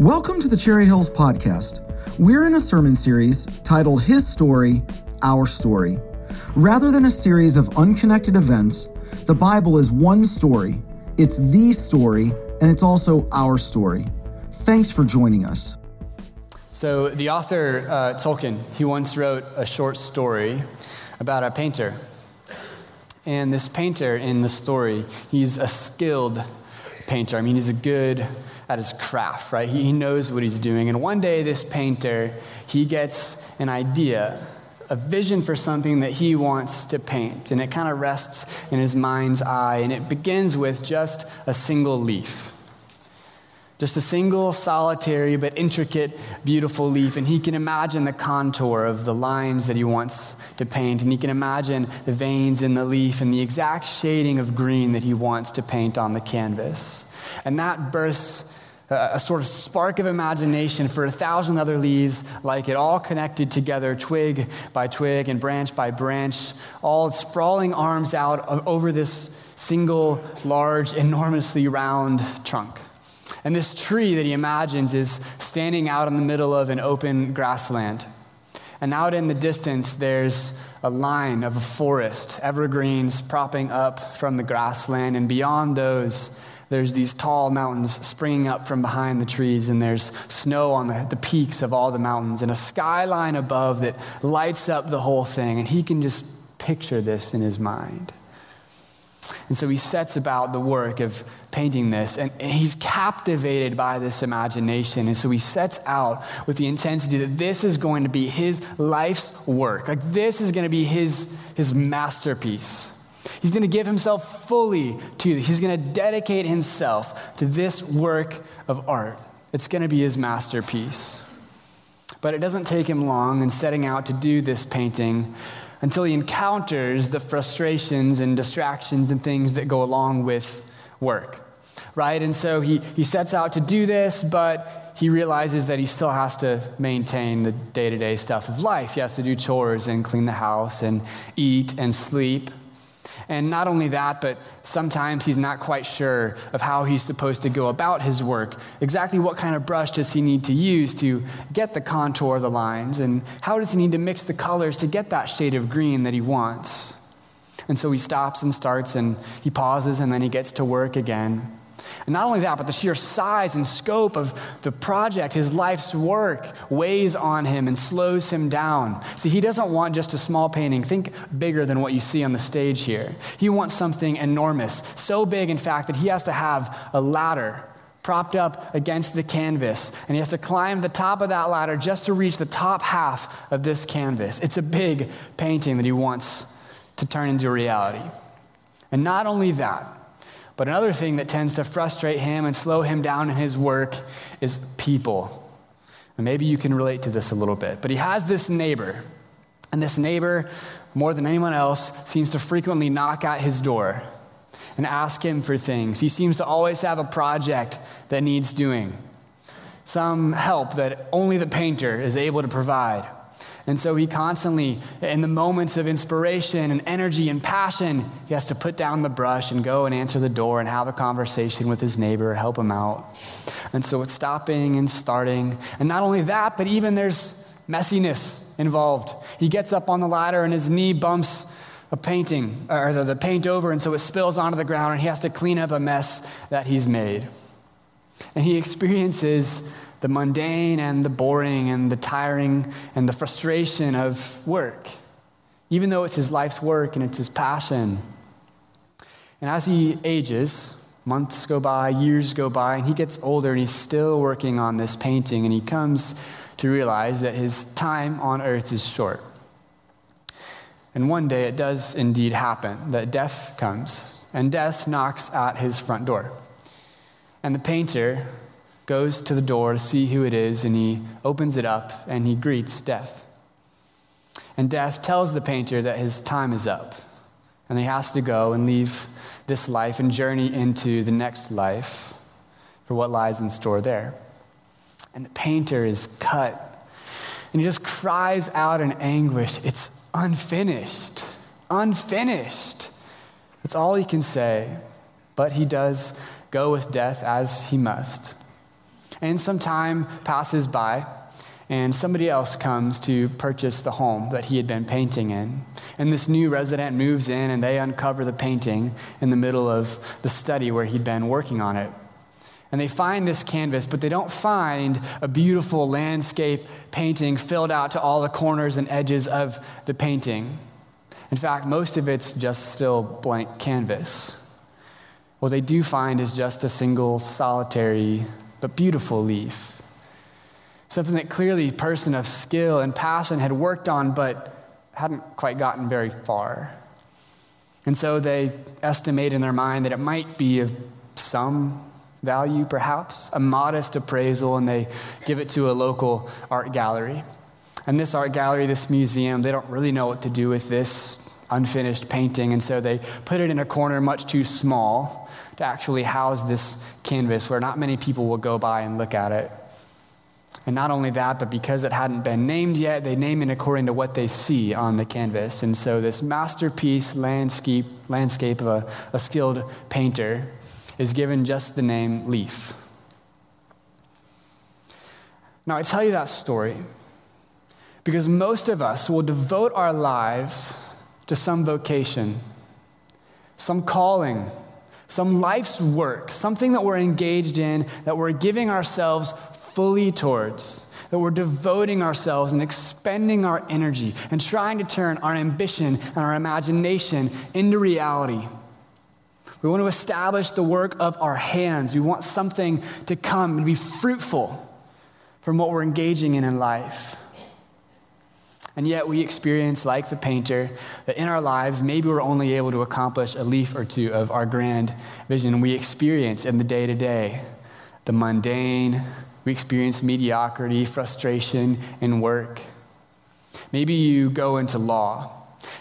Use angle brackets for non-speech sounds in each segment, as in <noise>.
Welcome to the Cherry Hills Podcast. We're in a sermon series titled His Story, Our Story. Rather than a series of unconnected events, the Bible is one story. It's the story, and it's also our story. Thanks for joining us. So, the author uh, Tolkien, he once wrote a short story about a painter. And this painter in the story, he's a skilled painter. I mean, he's a good at his craft, right? He, he knows what he's doing. And one day, this painter, he gets an idea, a vision for something that he wants to paint. And it kind of rests in his mind's eye. And it begins with just a single leaf. Just a single, solitary, but intricate, beautiful leaf. And he can imagine the contour of the lines that he wants to paint. And he can imagine the veins in the leaf and the exact shading of green that he wants to paint on the canvas. And that bursts a sort of spark of imagination for a thousand other leaves like it, all connected together, twig by twig and branch by branch, all sprawling arms out over this single, large, enormously round trunk. And this tree that he imagines is standing out in the middle of an open grassland. And out in the distance, there's a line of a forest, evergreens propping up from the grassland, and beyond those, there's these tall mountains springing up from behind the trees, and there's snow on the, the peaks of all the mountains, and a skyline above that lights up the whole thing. And he can just picture this in his mind. And so he sets about the work of painting this, and, he's captivated by this imagination. And so he sets out with the intensity that this is going to be his life's work. Like, this is going to be his, his masterpiece. He's going to give himself fully to this. He's going to dedicate himself to this work of art. It's going to be his masterpiece. But it doesn't take him long in setting out to do this painting until he encounters the frustrations and distractions and things that go along with work. Right? And so he, he sets out to do this, but he realizes that he still has to maintain the day to day stuff of life. He has to do chores and clean the house and eat and sleep. And not only that, but sometimes he's not quite sure of how he's supposed to go about his work. Exactly what kind of brush does he need to use to get the contour of the lines? And how does he need to mix the colors to get that shade of green that he wants? And so he stops and starts and he pauses and then he gets to work again. And not only that, but the sheer size and scope of the project, his life's work, weighs on him and slows him down. See, he doesn't want just a small painting. Think bigger than what you see on the stage here. He wants something enormous, so big, in fact, that he has to have a ladder propped up against the canvas. And he has to climb the top of that ladder just to reach the top half of this canvas. It's a big painting that he wants to turn into reality. And not only that, but another thing that tends to frustrate him and slow him down in his work is people. And maybe you can relate to this a little bit. But he has this neighbor, and this neighbor, more than anyone else, seems to frequently knock at his door and ask him for things. He seems to always have a project that needs doing, some help that only the painter is able to provide. And so he constantly, in the moments of inspiration and energy and passion, he has to put down the brush and go and answer the door and have a conversation with his neighbor, help him out. And so it's stopping and starting. And not only that, but even there's messiness involved. He gets up on the ladder and his knee bumps a painting, or the, the paint over, and so it spills onto the ground, and he has to clean up a mess that he's made. And he experiences the mundane and the boring and the tiring and the frustration of work, even though it's his life's work and it's his passion. And as he ages, months go by, years go by, and he gets older and he's still working on this painting, and he comes to realize that his time on earth is short. And one day it does indeed happen that death comes, and death knocks at his front door. And the painter goes to the door to see who it is, and he opens it up and he greets death. And death tells the painter that his time is up, and he has to go and leave this life and journey into the next life for what lies in store there. And the painter is cut, and he just cries out in anguish It's unfinished, unfinished. That's all he can say, but he does go with death as he must. And some time passes by, and somebody else comes to purchase the home that he had been painting in. And this new resident moves in, and they uncover the painting in the middle of the study where he'd been working on it. And they find this canvas, but they don't find a beautiful landscape painting filled out to all the corners and edges of the painting. In fact, most of it's just still blank canvas. What they do find is just a single, solitary, but beautiful leaf. Something that clearly a person of skill and passion had worked on, but hadn't quite gotten very far. And so they estimate in their mind that it might be of some value, perhaps, a modest appraisal, and they give it to a local art gallery. And this art gallery, this museum, they don't really know what to do with this unfinished painting, and so they put it in a corner much too small to actually house this canvas where not many people will go by and look at it. And not only that, but because it hadn't been named yet, they name it according to what they see on the canvas. And so this masterpiece landscape, landscape of a, a skilled painter is given just the name Leaf. Now, I tell you that story because most of us will devote our lives to some vocation, some calling, some life's work, something that we're engaged in, that we're giving ourselves fully towards, that we're devoting ourselves and expending our energy and trying to turn our ambition and our imagination into reality. We want to establish the work of our hands. We want something to come and be fruitful from what we're engaging in in life. And yet we experience, like the painter, that in our lives, maybe we're only able to accomplish a leaf or two of our grand vision. We experience in the day to day the mundane, we experience mediocrity, frustration in work. Maybe you go into law,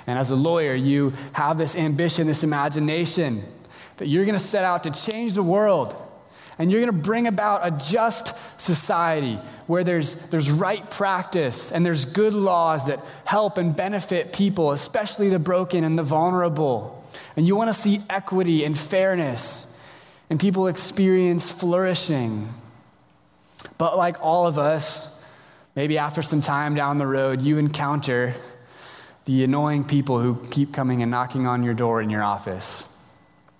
and as a lawyer, you have this ambition, this imagination that you're going to set out to change the world and you're going to bring about a just society where there's, there's right practice and there's good laws that help and benefit people, especially the broken and the vulnerable. And you want to see equity and fairness and people experience flourishing. But like all of us, maybe after some time down the road, you encounter the annoying people who keep coming and knocking on your door in your office.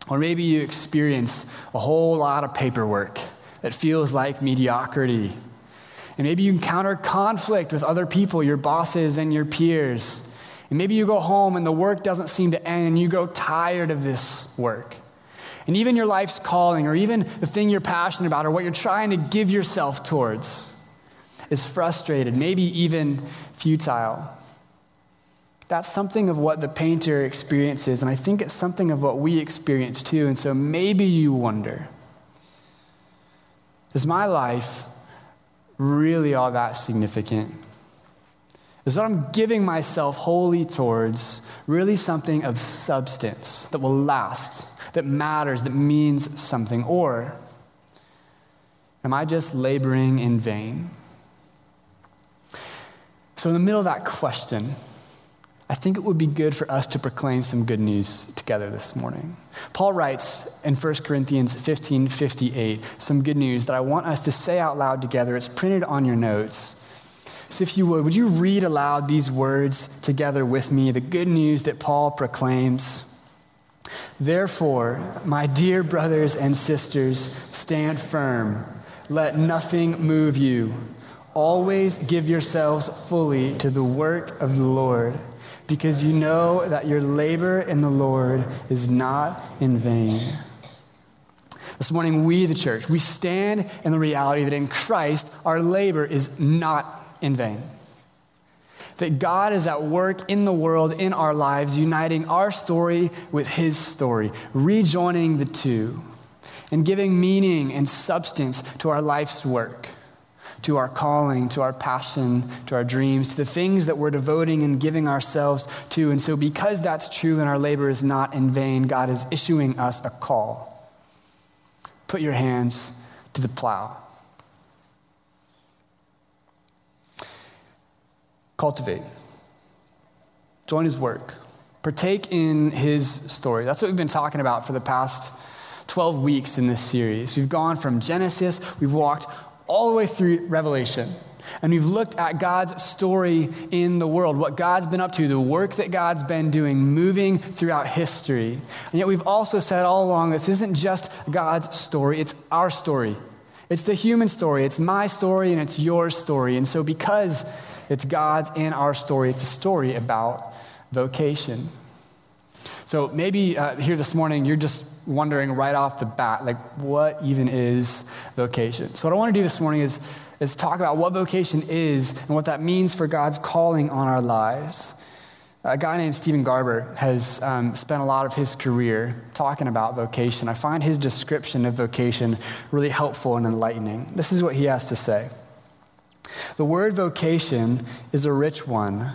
Or maybe you experience a whole lot of paperwork that feels like mediocrity. And maybe you encounter conflict with other people, your bosses and your peers. And maybe you go home and the work doesn't seem to end and you grow tired of this work. And even your life's calling, or even the thing you're passionate about, or what you're trying to give yourself towards, is frustrated, maybe even futile. That's something of what the painter experiences, and I think it's something of what we experience too. And so maybe you wonder is my life really all that significant? Is what I'm giving myself wholly towards really something of substance that will last, that matters, that means something? Or am I just laboring in vain? So, in the middle of that question, I think it would be good for us to proclaim some good news together this morning. Paul writes in 1 Corinthians 15 58 some good news that I want us to say out loud together. It's printed on your notes. So, if you would, would you read aloud these words together with me, the good news that Paul proclaims? Therefore, my dear brothers and sisters, stand firm. Let nothing move you. Always give yourselves fully to the work of the Lord because you know that your labor in the Lord is not in vain. This morning, we, the church, we stand in the reality that in Christ, our labor is not in vain. That God is at work in the world, in our lives, uniting our story with His story, rejoining the two, and giving meaning and substance to our life's work to our calling, to our passion, to our dreams, to the things that we're devoting and giving ourselves to. And so, because that's true and our labor is not in vain, God is issuing us a call. Put your hands to the plow. Cultivate. Join his work. Partake in his story. That's what we've been talking about for the past 12 weeks in this series. We've gone from Genesis, we've walked all the way through Revelation. And we've looked at God's story in the world, what God's been up to, the work that God's been doing, moving throughout history. And yet we've also said all along this isn't just God's story, it's our story. It's the human story. It's my story and it's your story. And so, because it's God's and our story, it's a story about vocation. So, maybe uh, here this morning, you're just wondering right off the bat, like, what even is vocation? So, what I want to do this morning is is talk about what vocation is and what that means for God's calling on our lives. A guy named Steven Garber has um, spent a lot of his career talking about vocation. I find his description of vocation really helpful and enlightening. This is what he has to say The word vocation is a rich one,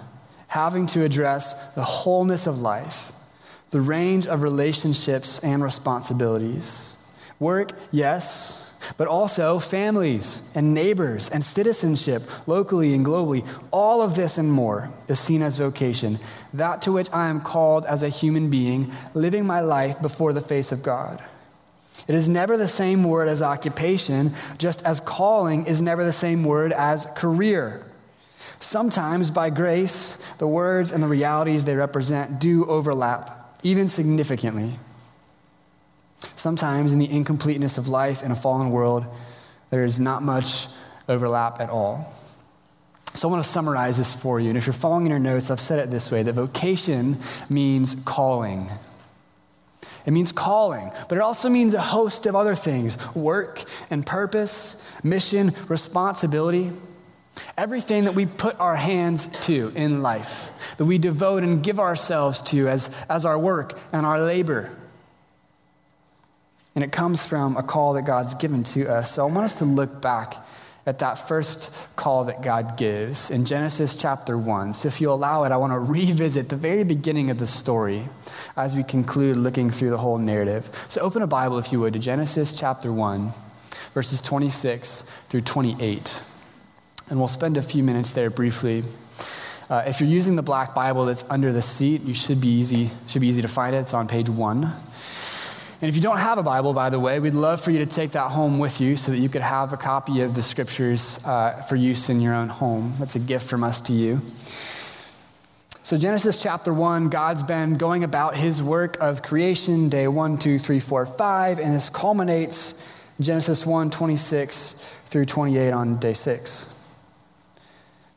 having to address the wholeness of life, the range of relationships and responsibilities. Work, yes, but also families and neighbors and citizenship, locally and globally. All of this and more is seen as vocation, that to which I am called as a human being, living my life before the face of God. It is never the same word as occupation, just as calling is never the same word as career. Sometimes, by grace, the words and the realities they represent do overlap, even significantly. Sometimes, in the incompleteness of life in a fallen world, there is not much overlap at all. So, I want to summarize this for you. And if you're following in your notes, I've said it this way that vocation means calling. It means calling, but it also means a host of other things work and purpose, mission, responsibility. Everything that we put our hands to in life, that we devote and give ourselves to as, as our work and our labor. And it comes from a call that God's given to us. So I want us to look back at that first call that God gives in Genesis chapter 1. So if you allow it, I want to <laughs> revisit the very beginning of the story as we conclude looking through the whole narrative. So open a Bible, if you would, to Genesis chapter 1, verses 26 through 28. And we'll spend a few minutes there briefly. Uh, if you're using the black Bible that's under the seat, you should be easy, should be easy to find it. It's on page one. And if you don't have a Bible, by the way, we'd love for you to take that home with you so that you could have a copy of the scriptures uh, for use in your own home. That's a gift from us to you. So, Genesis chapter 1, God's been going about his work of creation, day 1, 2, 3, 4, 5, and this culminates Genesis 1, 26 through 28 on day 6.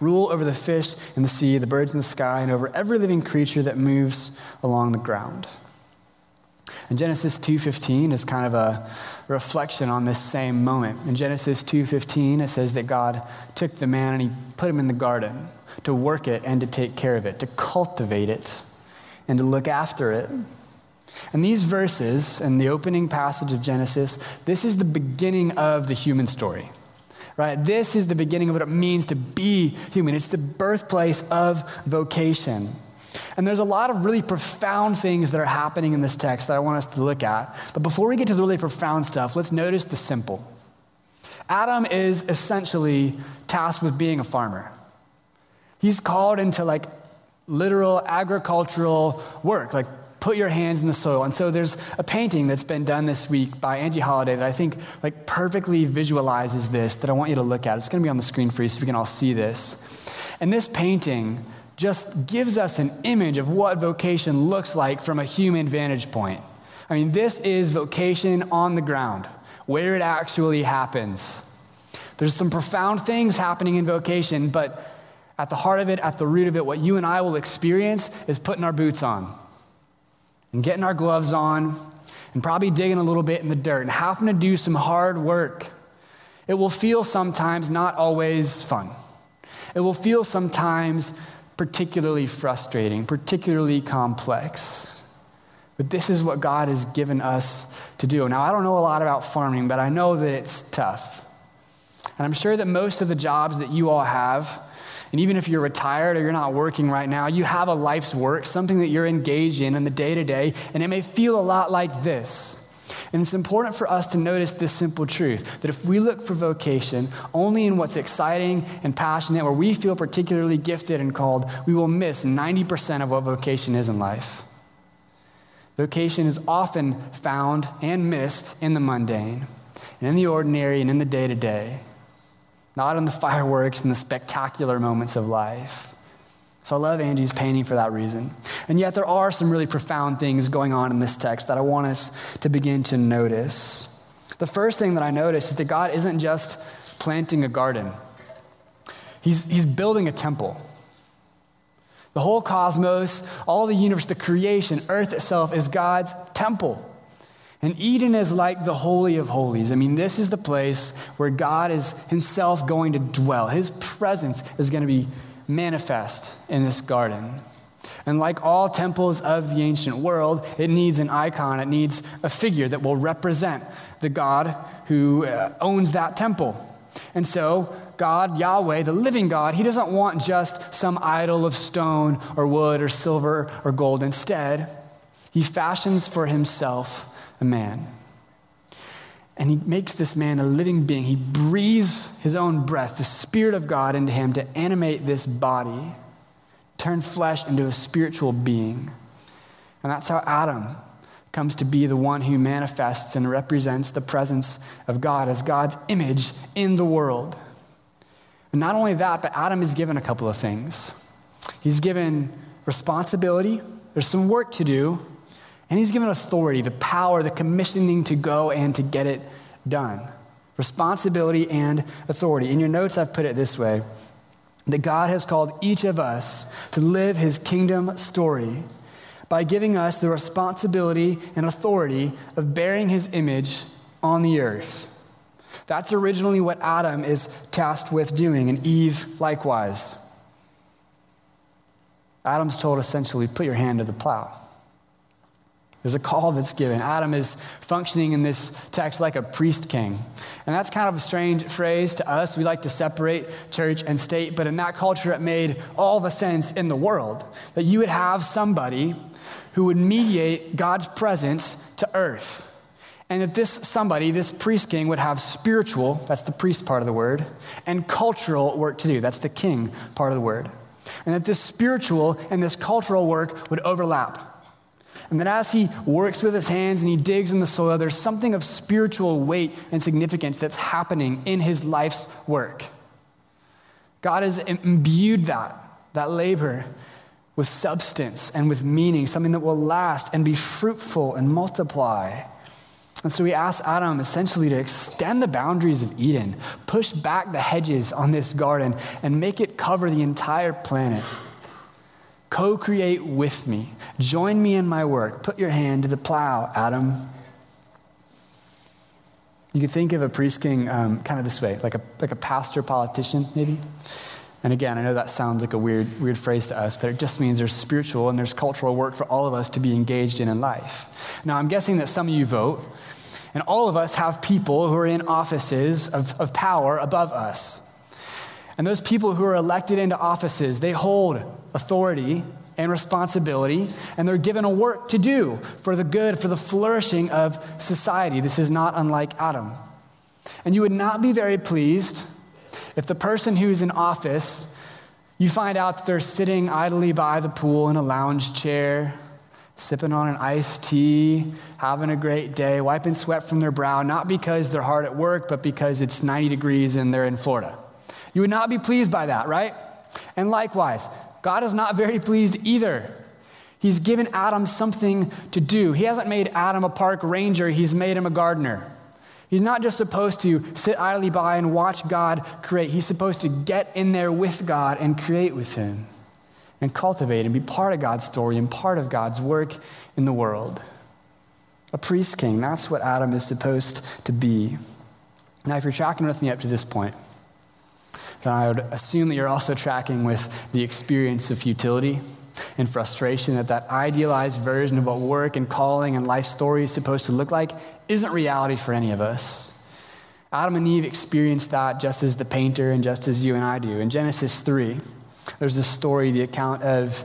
Rule over the fish in the sea, the birds in the sky, and over every living creature that moves along the ground. And Genesis 2:15 is kind of a reflection on this same moment. In Genesis 2:15 it says that God took the man and he put him in the garden to work it and to take care of it, to cultivate it and to look after it. And these verses in the opening passage of Genesis, this is the beginning of the human story right? This is the beginning of what it means to be human. It's the birthplace of vocation. And there's a lot of really profound things that are happening in this text that I want us to look at. But before we get to the really profound stuff, let's notice the simple. Adam is essentially tasked with being a farmer. He's called into like literal agricultural work, like put your hands in the soil. And so there's a painting that's been done this week by Angie Holiday that I think like perfectly visualizes this that I want you to look at. It's going to be on the screen for you so we can all see this. And this painting just gives us an image of what vocation looks like from a human vantage point. I mean, this is vocation on the ground, where it actually happens. There's some profound things happening in vocation, but at the heart of it, at the root of it, what you and I will experience is putting our boots on and getting our gloves on and probably digging a little bit in the dirt and having to do some hard work. It will feel sometimes not always fun. It will feel sometimes particularly frustrating, particularly complex. But this is what God has given us to do. Now, I don't know a lot about farming, but I know that it's tough. And I'm sure that most of the jobs that you all have, and even if you're retired or you're not working right now, you have a life's work, something that you're engaged in in the day to day, and it may feel a lot like this. And it's important for us to notice this simple truth that if we look for vocation only in what's exciting and passionate, where we feel particularly gifted and called, we will miss 90% of what vocation is in life. Vocation is often found and missed in the mundane, and in the ordinary, and in the day to day, not in the fireworks and the spectacular moments of life. So I love Angie's painting for that reason. And yet, there are some really profound things going on in this text that I want us to begin to notice. The first thing that I notice is that God isn't just planting a garden, He's, he's building a temple. The whole cosmos, all the universe, the creation, earth itself is God's temple. And Eden is like the Holy of Holies. I mean, this is the place where God is Himself going to dwell. His presence is going to be manifest in this garden. And like all temples of the ancient world, it needs an icon, it needs a figure that will represent the God who uh, owns that temple. And so, God, Yahweh, the living God, He doesn't want just some idol of stone or wood or silver or gold. Instead, He fashions for Himself a man. And He makes this man a living being. He breathes His own breath, the Spirit of God, into him to animate this body, turn flesh into a spiritual being. And that's how Adam comes to be the one who manifests and represents the presence of God as God's image in the world. And not only that, but Adam is given a couple of things. He's given responsibility, there's some work to do, and he's given authority, the power, the commissioning to go and to get it done. Responsibility and authority. In your notes, I've put it this way that God has called each of us to live his kingdom story by giving us the responsibility and authority of bearing his image on the earth. That's originally what Adam is tasked with doing, and Eve likewise. Adam's told essentially, put your hand to the plow. There's a call that's given. Adam is functioning in this text like a priest king. And that's kind of a strange phrase to us. We like to separate church and state, but in that culture, it made all the sense in the world that you would have somebody who would mediate God's presence to earth. And that this somebody, this priest king, would have spiritual, that's the priest part of the word, and cultural work to do. That's the king part of the word. And that this spiritual and this cultural work would overlap. And that as he works with his hands and he digs in the soil, there's something of spiritual weight and significance that's happening in his life's work. God has imbued that, that labor, with substance and with meaning, something that will last and be fruitful and multiply. And so we asked Adam essentially to extend the boundaries of Eden, push back the hedges on this garden, and make it cover the entire planet. Co create with me. Join me in my work. Put your hand to the plow, Adam. You could think of a priest king um, kind of this way, like a, like a pastor politician, maybe. And again, I know that sounds like a weird, weird phrase to us, but it just means there's spiritual and there's cultural work for all of us to be engaged in in life. Now, I'm guessing that some of you vote, and all of us have people who are in offices of, of power above us. And those people who are elected into offices, they hold authority and responsibility, and they're given a work to do for the good, for the flourishing of society. This is not unlike Adam. And you would not be very pleased if the person who's in office, you find out that they're sitting idly by the pool in a lounge chair, sipping on an iced tea, having a great day, wiping sweat from their brow, not because they're hard at work, but because it's 90 degrees and they're in Florida. You would not be pleased by that, right? And likewise, God is not very pleased either. He's given Adam something to do. He hasn't made Adam a park ranger, he's made him a gardener. He's not just supposed to sit idly by and watch God create. He's supposed to get in there with God and create with Him and cultivate and be part of God's story and part of God's work in the world. A priest king, that's what Adam is supposed to be. Now, if you're tracking with me up to this point, then I would assume that you're also tracking with the experience of futility and frustration that that idealized version of what work and calling and life story is supposed to look like isn't reality for any of us. Adam and Eve experienced that just as the painter and just as you and I do. In Genesis 3, there's this story, the account of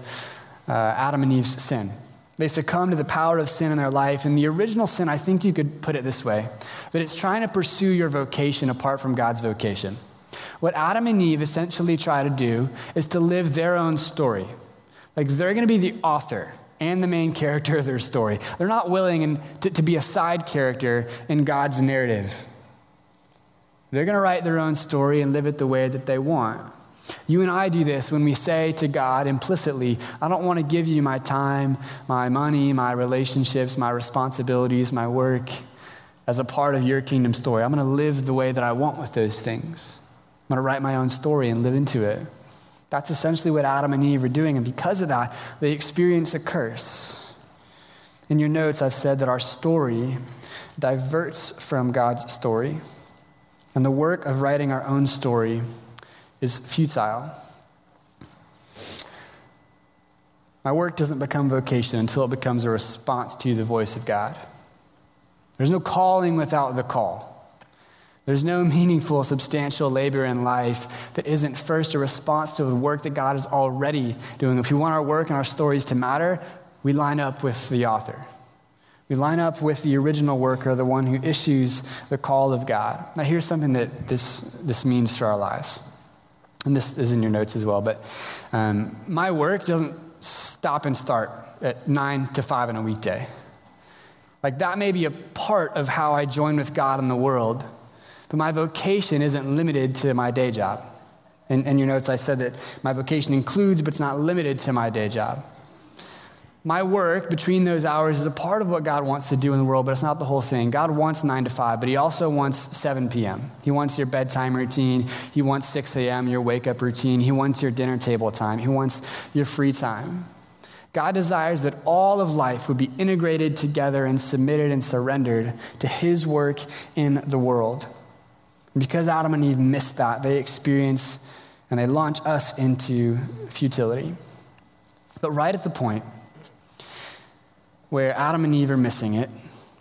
uh, Adam and Eve's sin. They succumb to the power of sin in their life. And the original sin, I think you could put it this way that it's trying to pursue your vocation apart from God's vocation. What Adam and Eve essentially try to do is to live their own story. Like they're going to be the author and the main character of their story. They're not willing to, to be a side character in God's narrative. They're going to write their own story and live it the way that they want. You and I do this when we say to God implicitly, I don't want to give you my time, my money, my relationships, my responsibilities, my work as a part of your kingdom story. I'm going to live the way that I want with those things. I'm going to write my own story and live into it. That's essentially what Adam and Eve are doing. And because of that, they experience a curse. In your notes, I've said that our story diverts from God's story. And the work of writing our own story is futile. My work doesn't become vocation until it becomes a response to the voice of God. There's no calling without the call. There's no <laughs> meaningful, substantial labor in life that isn't first a response to the work that God is already doing. If we want our work and our stories to matter, we line up with the author. We line up with the original worker, the one who issues the call of God. Now, here's something that this, this means for our lives. And this is in your notes as well, but um, my work doesn't stop and start at 9 to 5 on a weekday. Like, that may be a part of how I join with God in the world, but my vocation isn't limited to my day job. In, in your notes, I said that my vocation includes, but it's not limited to my day job. My work between those hours is a part of what God wants to do in the world, but it's not the whole thing. God wants 9 to 5, but He also wants 7 p.m. He wants your bedtime routine. He wants 6 a.m., your wake up routine. He wants your dinner table time. He wants your free time. God desires that all of life would be integrated together and submitted and surrendered to His work in the world. And because Adam and Eve missed that, they experience and they launch us into futility. But right at the point, where Adam and Eve are missing it,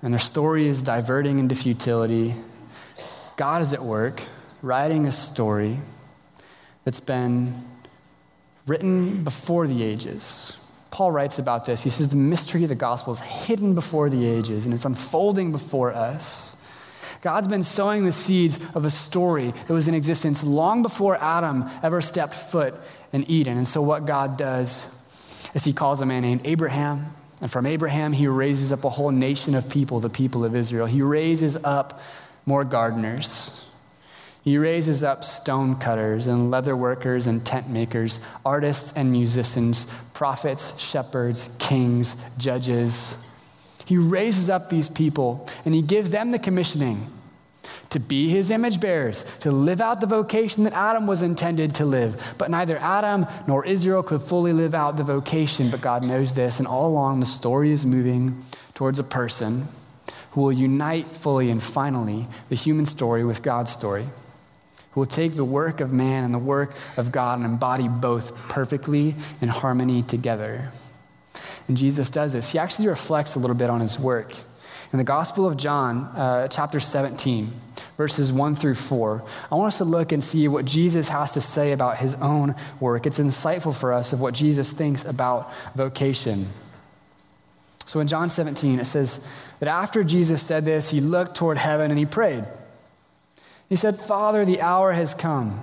and their story is diverting into futility. God is at work writing a story that's been written before the ages. Paul writes about this. He says the mystery of the gospel is hidden before the ages and it's unfolding before us. God's been sowing the seeds of a story that was in existence long before Adam ever stepped foot in Eden. And so, what God does is he calls a man named Abraham and from Abraham, he raises up a whole nation of people, the people of Israel. He raises up more gardeners. He raises up stone cutters and leather workers and tent makers, artists and musicians, prophets, shepherds, kings, judges. He raises up these people and he gives them the commissioning to be his image bearers, to live out the vocation that Adam was intended to live. But neither Adam nor Israel could fully live out the vocation, but God knows this. And all along, the story is moving towards a person who will unite fully and finally the human story with God's story, who will take the work of man and the work of God and embody both perfectly in harmony together. And Jesus does this. He actually reflects a little bit on his work. In the Gospel of John, uh, chapter 17, verses 1 through 4, I want us to look and see what Jesus has to say about his own work. It's insightful for us of what Jesus thinks about vocation. So in John 17, it says that after Jesus said this, he looked toward heaven and he prayed. He said, Father, the hour has come.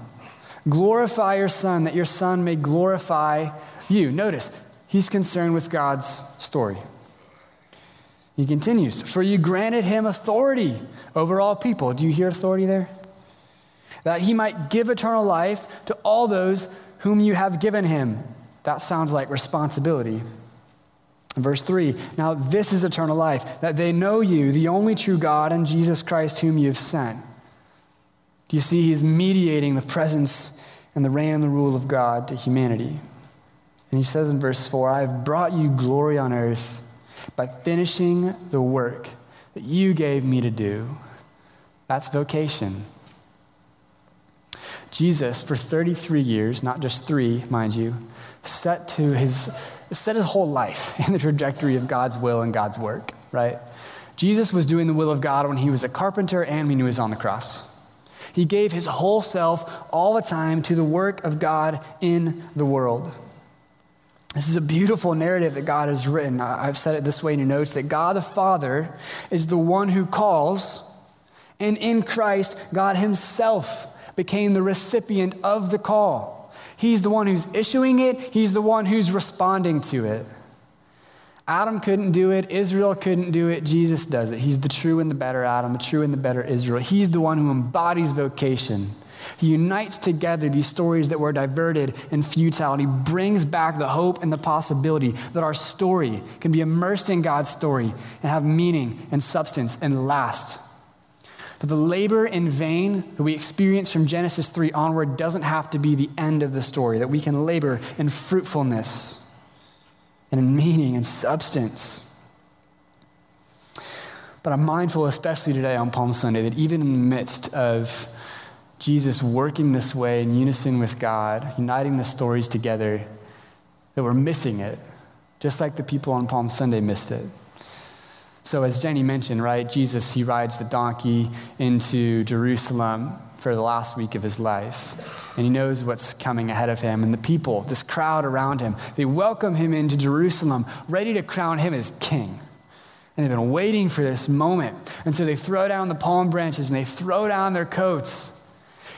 Glorify your Son, that your Son may glorify you. Notice, he's concerned with God's story. He continues, For you granted him authority over all people. Do you hear authority there? That he might give eternal life to all those whom you have given him. That sounds like responsibility. Verse 3 Now this is eternal life, that they know you, the only true God, and Jesus Christ, whom you have sent. Do you see? He's mediating the presence and the reign and the rule of God to humanity. And he says in verse 4 I have brought you glory on earth by finishing the work that you gave me to do. That's vocation. Jesus, for 33 years, not just three, mind you, set to his set his whole life <laughs> in the trajectory of God's will and God's work, right? Jesus was doing the will of God when he was a carpenter and when he was on the cross. He gave his whole self all the time to the work of God in the world. This is a beautiful narrative that God has written. I've said it this way in your notes that God the Father is the one who calls, and in Christ, God Himself became the recipient of the call. He's the one who's issuing it, He's the one who's responding to it. Adam couldn't do it, Israel couldn't do it, Jesus does it. He's the true and the better Adam, the true and the better Israel. He's the one who embodies vocation. He unites together these stories that were diverted and futile, and he brings back the hope and the possibility that our story can be immersed in God's story and have meaning and substance and last. That the labor in vain that we experience from Genesis 3 onward doesn't have to be the end of the story, that we can labor in fruitfulness and in meaning and substance. But I'm mindful, especially today on Palm Sunday, that even in the midst of Jesus working this way in unison with God, uniting the stories together, that we're missing it, just like the people on Palm Sunday missed it. So, as Jenny mentioned, right, Jesus, he rides the donkey into Jerusalem for the last week of his life. And he knows what's coming ahead of him. And the people, this crowd around him, they welcome him into Jerusalem, ready to crown him as king. And they've been waiting for this moment. And so they throw down the palm branches and they throw down their coats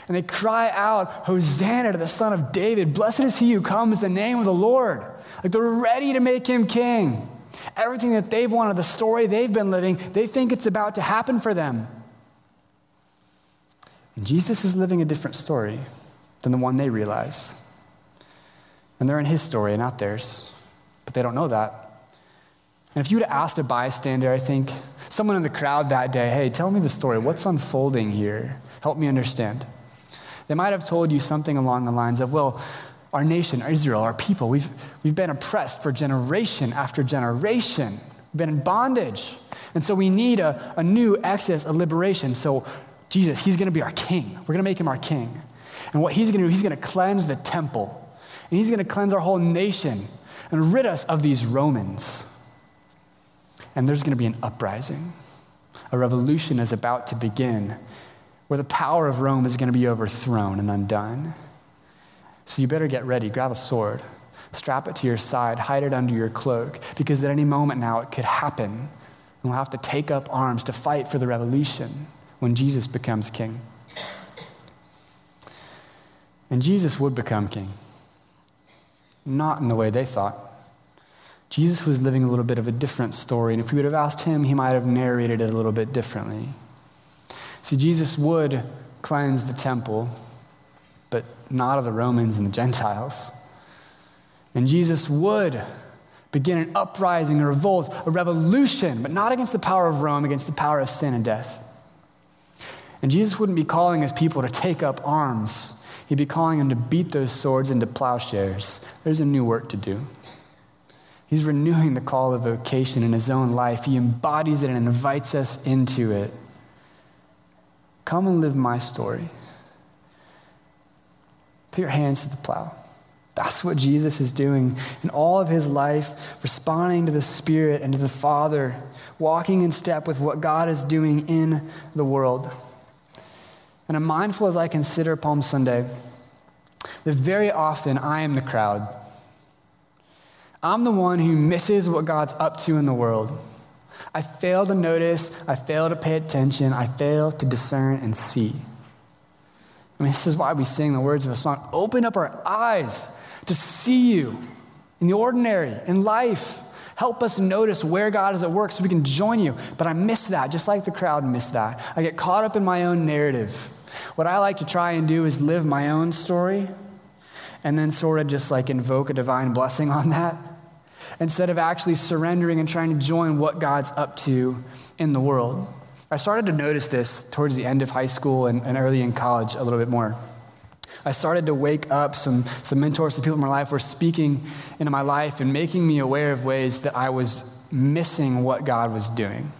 and they cry out, Hosanna to the Son of David. Blessed is he who comes in the name of the Lord. Like they're ready to make him king. Everything that they've wanted, the story they've been living, they think it's about to happen for them. And Jesus is living a different story than the one they realize. And they're in his story, and not theirs. But they don't know that. And if you would have asked a bystander, I think, someone in the crowd that day, hey, tell me the story. What's unfolding here? Help me understand. They might have told you something along the lines of, well, our nation, Israel, our people, we've, we've been oppressed for generation after generation. We've been in bondage. And so we need a, a new exodus, a liberation. So Jesus, he's going to be our king. We're going to make him our king. And what he's going to do, he's going to cleanse the temple. And he's going to cleanse our whole nation and rid us of these Romans. And there's going to be an uprising. A revolution is about to begin where the power of Rome is going to be overthrown and undone. So you better get ready. Grab a sword, strap it to your side, hide it under your cloak, because at any moment now it could happen. And we'll have to take up arms to fight for the revolution when Jesus becomes king. And Jesus would become king, not in the way they thought. Jesus was living a little bit of a different story, and if we would have asked him, he might have narrated it a little bit differently. See, Jesus would cleanse the temple, but not of the Romans and the Gentiles. And Jesus would begin an uprising, a revolt, a revolution, but not against the power of Rome, against the power of sin and death. And Jesus wouldn't be calling his people to take up arms. He'd be calling them to beat those swords into plowshares. There's a new work to do. He's renewing the call of vocation in his own life. He embodies it and invites us into it. Come and live my story. Put your hands to the plow. That's what Jesus is doing in all of his life, responding to the Spirit and to the Father, walking in step with what God is doing in the world. And I'm mindful as I consider Palm Sunday that very often I am the crowd. I'm the one who misses what God's up to in the world. I fail to notice, I fail to pay attention, I fail to discern and see. I mean, this is why we sing the words of a song open up our eyes to see you in the ordinary, in life. Help us notice where God is at work so we can join you. But I miss that, just like the crowd missed that. I get caught up in my own narrative. What I like to try and do is live my own story and then sort of just like invoke a divine blessing on that instead of actually surrendering and trying to join what God's up to in the world. I started to notice this towards the end of high school and, and early in college a little bit more. I started to wake up. Some, some mentors, some people in my life were speaking into my life and making me aware of ways that I was missing what God was doing.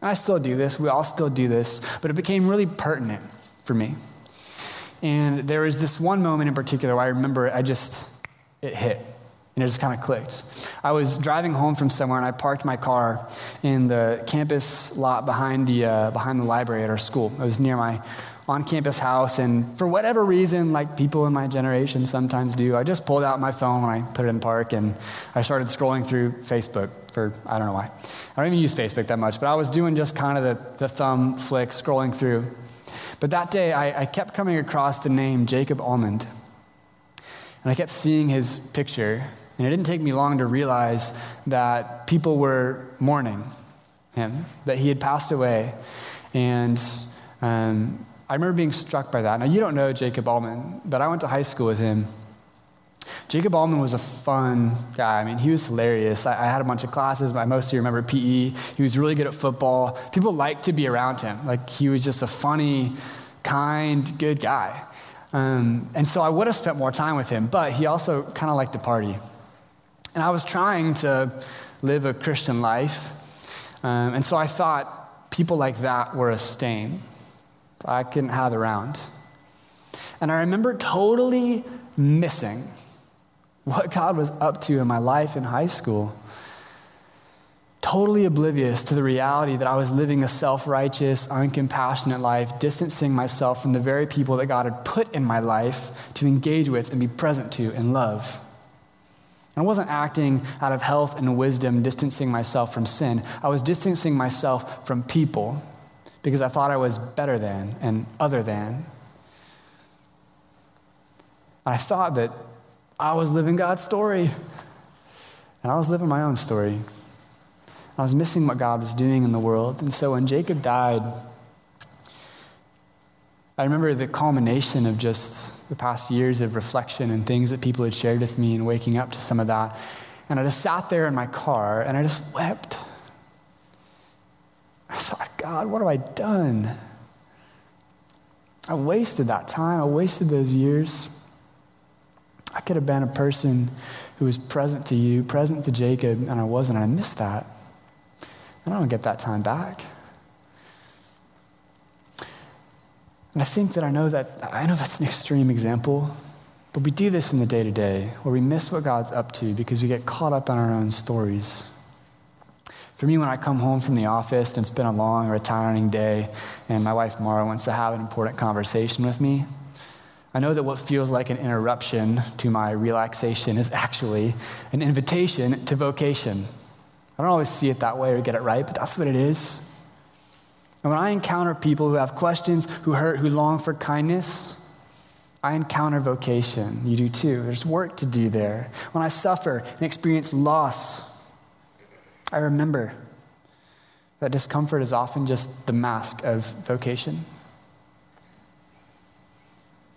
And I still do this. We all still do this. But it became really pertinent for me. And there was this one moment in particular where I remember I just, it hit. And it just kind of clicked. I was driving home from somewhere and I parked my car in the campus lot behind the, uh, behind the library at our school. It was near my, on campus house, and for whatever reason, like people in my generation sometimes do, I just pulled out my phone when I put it in park and I started scrolling through Facebook for I don't know why. I don't even use Facebook that much, but I was doing just kind of the, the thumb flick, scrolling through. But that day, I, I kept coming across the name Jacob Almond. And I kept seeing his picture, and it didn't take me long to realize that people were mourning him, that he had passed away. And um, I remember being struck by that. Now, you don't know Jacob Allman, but I went to high school with him. Jacob Allman was a fun guy. I mean, he was hilarious. I, I had a bunch of classes. But I mostly remember PE. He was really good at football. People liked to be around him. Like, he was just a funny, kind, good guy. Um, and so I would have spent more time with him, but he also kind of liked to party. And I was trying to live a Christian life. Um, and so I thought people like that were a stain. I couldn't have around. And I remember totally missing what God was up to in my life in high school. Totally oblivious to the reality that I was living a self righteous, uncompassionate life, distancing myself from the very people that God had put in my life to engage with and be present to and love. I wasn't acting out of health and wisdom, distancing myself from sin. I was distancing myself from people because I thought I was better than and other than. I thought that I was living God's story. And I was living my own story. I was missing what God was doing in the world. And so when Jacob died, I remember the culmination of just the past years of reflection and things that people had shared with me and waking up to some of that. And I just sat there in my car and I just wept. I thought, God, what have I done? I wasted that time. I wasted those years. I could have been a person who was present to you, present to Jacob, and I wasn't. I missed that. And I don't get that time back. And I think that I know that I know that's an extreme example, but we do this in the day to day where we miss what God's up to because we get caught up in our own stories. For me, when I come home from the office and it's been a long or a tiring day, and my wife Mara wants to have an important conversation with me, I know that what feels like an interruption to my relaxation is actually an invitation to vocation. I don't always see it that way or get it right, but that's what it is. And when I encounter people who have questions, who hurt, who long for kindness, I encounter vocation. You do too. There's work to do there. When I suffer and experience loss, I remember that discomfort is often just the mask of vocation.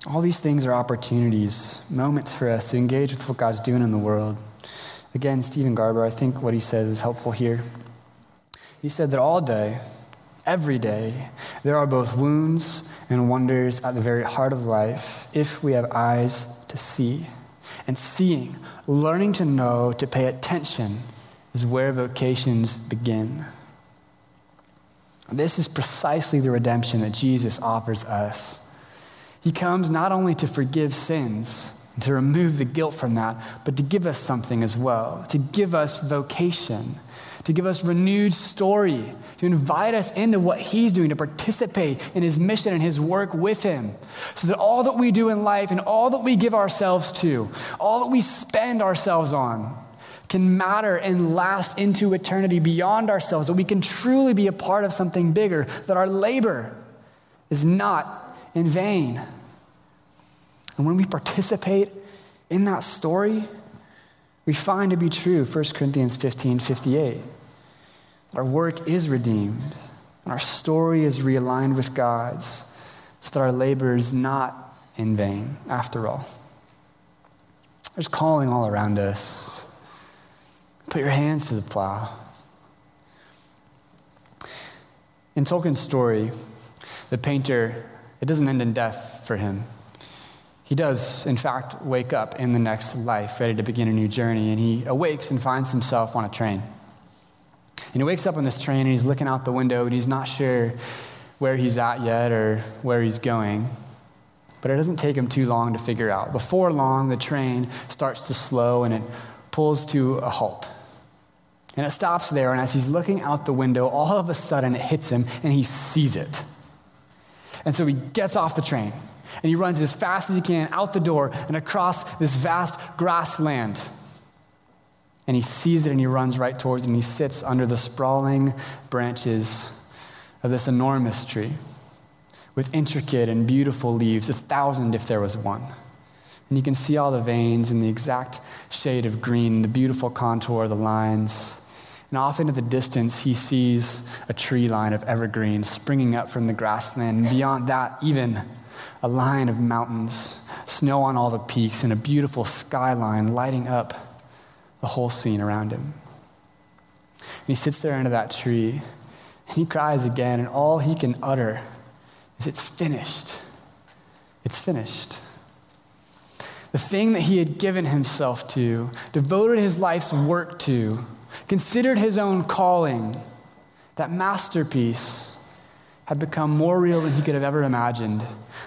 All these things are opportunities, moments for us to engage with what God's doing in the world. Again, Steven Garber, I think what he says is helpful here. He said that all day, every day, there are both wounds and wonders at the very heart of life if we have eyes to see. And seeing, learning to know, to pay attention, is where vocations begin. This is precisely the redemption that Jesus offers us. He comes not only to forgive sins, to remove the guilt from that, but to give us something as well, to give us vocation, to give us renewed story, to invite us into what He's doing, to participate in His mission and His work with Him, so that all that we do in life and all that we give ourselves to, all that we spend ourselves on, can matter and last into eternity beyond ourselves, that we can truly be a part of something bigger, that our labor is not in vain. And when we participate in that story, we find to be true 1 Corinthians 15 58. Our work is redeemed, and our story is realigned with God's, so that our labor is not in vain after all. There's calling all around us. Put your hands to the plow. In Tolkien's story, the painter it doesn't end in death for him. He does, in fact, wake up in the next life, ready to begin a new journey, and he awakes and finds himself on a train. And he wakes up on this train and he's looking out the window and he's not sure where he's at yet or where he's going. But it doesn't take him too long to figure out. Before long, the train starts to slow and it pulls to a halt. And it stops there, and as he's looking out the window, all of a sudden it hits him and he sees it. And so he gets off the train and he runs as fast as he can out the door and across this vast grassland. And he sees it and he runs right towards it and he sits under the sprawling branches of this enormous tree with intricate and beautiful leaves, a thousand if there was one. And you can see all the veins and the exact shade of green, the beautiful contour the lines. And off into the distance, he sees a tree line of evergreen springing up from the grassland. And beyond that, even a line of mountains, snow on all the peaks, and a beautiful skyline lighting up the whole scene around him. And he sits there under that tree, and he cries again, and all he can utter is, It's finished. It's finished. The thing that he had given himself to, devoted his life's work to, considered his own calling, that masterpiece had become more real than he could have ever imagined.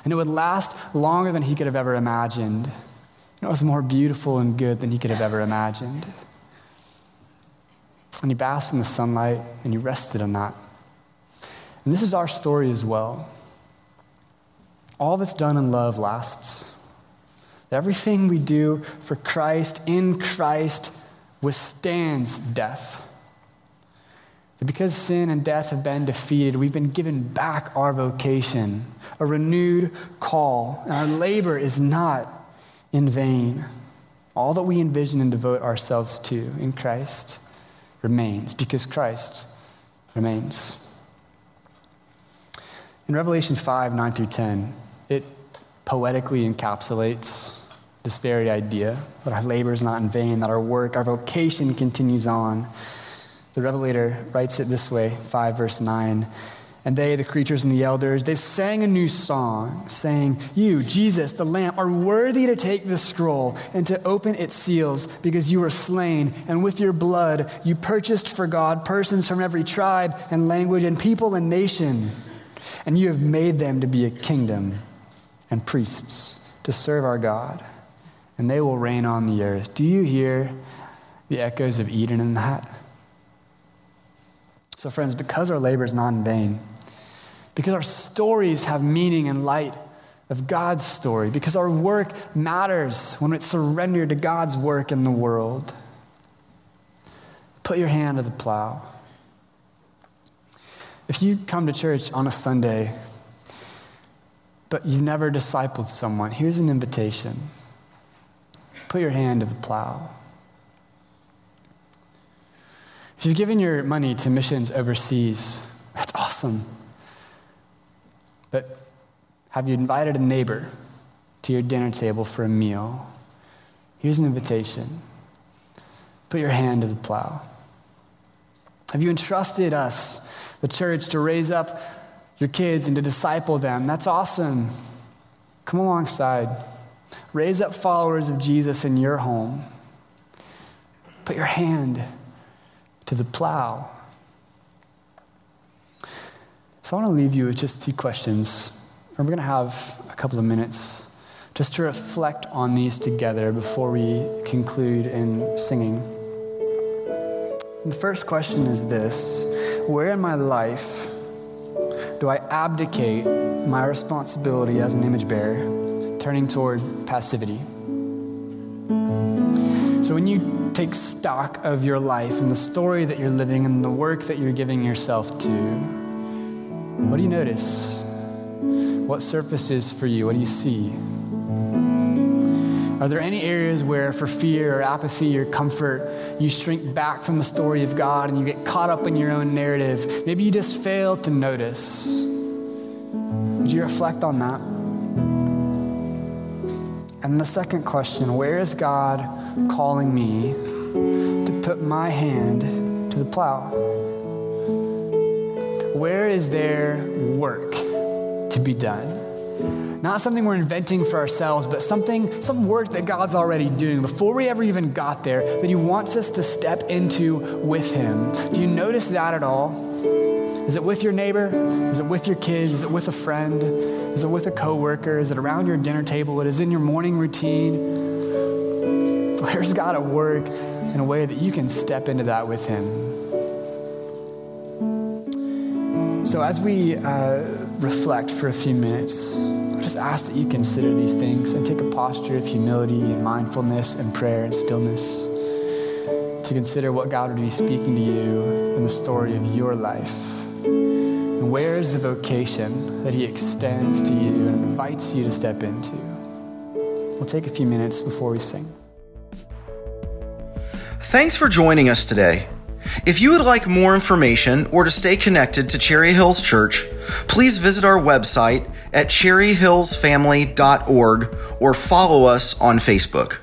And it would last longer than he could have ever imagined. And it was more beautiful and good than he could have ever imagined. And he basked in the sunlight and he rested on that. And this is our story as well. All that's done in love lasts. Everything we do for Christ, in Christ, withstands death. Because sin and death have been defeated, we've been given back our vocation, a renewed call, and our labor is not in vain. All that we envision and devote ourselves to in Christ remains because Christ remains. In Revelation 5 9 through 10, it poetically encapsulates this very idea that our labor is not in vain, that our work, our vocation continues on. The Revelator writes it this way 5 verse 9. And they, the creatures and the elders, they sang a new song, saying, You, Jesus, the Lamb, are worthy to take the scroll and to open its seals, because you were slain, and with your blood you purchased for God persons from every tribe and language and people and nation. And you have made them to be a kingdom and priests to serve our God, and they will reign on the earth. Do you hear the echoes of Eden in that? So, friends, because our labor is not in vain, because our stories have meaning in light of God's story, because our work matters when it's surrendered to God's work in the world. Put your hand to the plow. If you come to church on a Sunday, but you've never discipled someone, here's an invitation. Put your hand to the plow. If you've given your money to missions overseas, that's awesome. But have you invited a neighbor to your dinner table for a meal? Here's an invitation. Put your hand to the plow. Have you entrusted us, the church, to raise up your kids and to disciple them? That's awesome. Come alongside. Raise up followers of Jesus in your home. Put your hand to the plow. So I want to leave you with just two questions. And We're going to have a couple of minutes just to reflect on these together before we conclude in singing. the first question is this Where in my life do I abdicate my responsibility as an image bearer, turning toward passivity? So when you take stock of your life and the story that you're living and the work that you're giving yourself to, what do you notice? What surfaces for you? What do you see? Are there any areas where, for fear or apathy or comfort, you shrink back from the story of God and you get caught up in your own narrative? Maybe you just fail to notice. Would you reflect on that? And the second question where is God calling me to put my hand to the plow? Where is there work to be done? Not something we're inventing for ourselves, but something, some work that God's already doing before we ever even got there that He wants us to step into with Him. Do you notice that at all? Is it with your neighbor? Is it with your kids? Is it with a friend? Is it with a coworker? Is it around your dinner table? It is in your morning routine. Where's God at work in a way that you can step into that with Him? So, as we uh, reflect for a few minutes, I just ask that you consider these things and take a posture of humility and mindfulness and prayer and stillness to consider what God would be speaking to you in the story of your life. And where is the vocation that He extends to you and invites you to step into? We'll take a few minutes before we sing. Thanks for joining us today. If you would like more information or to stay connected to Cherry Hills Church, please visit our website at cherryhillsfamily.org or follow us on Facebook.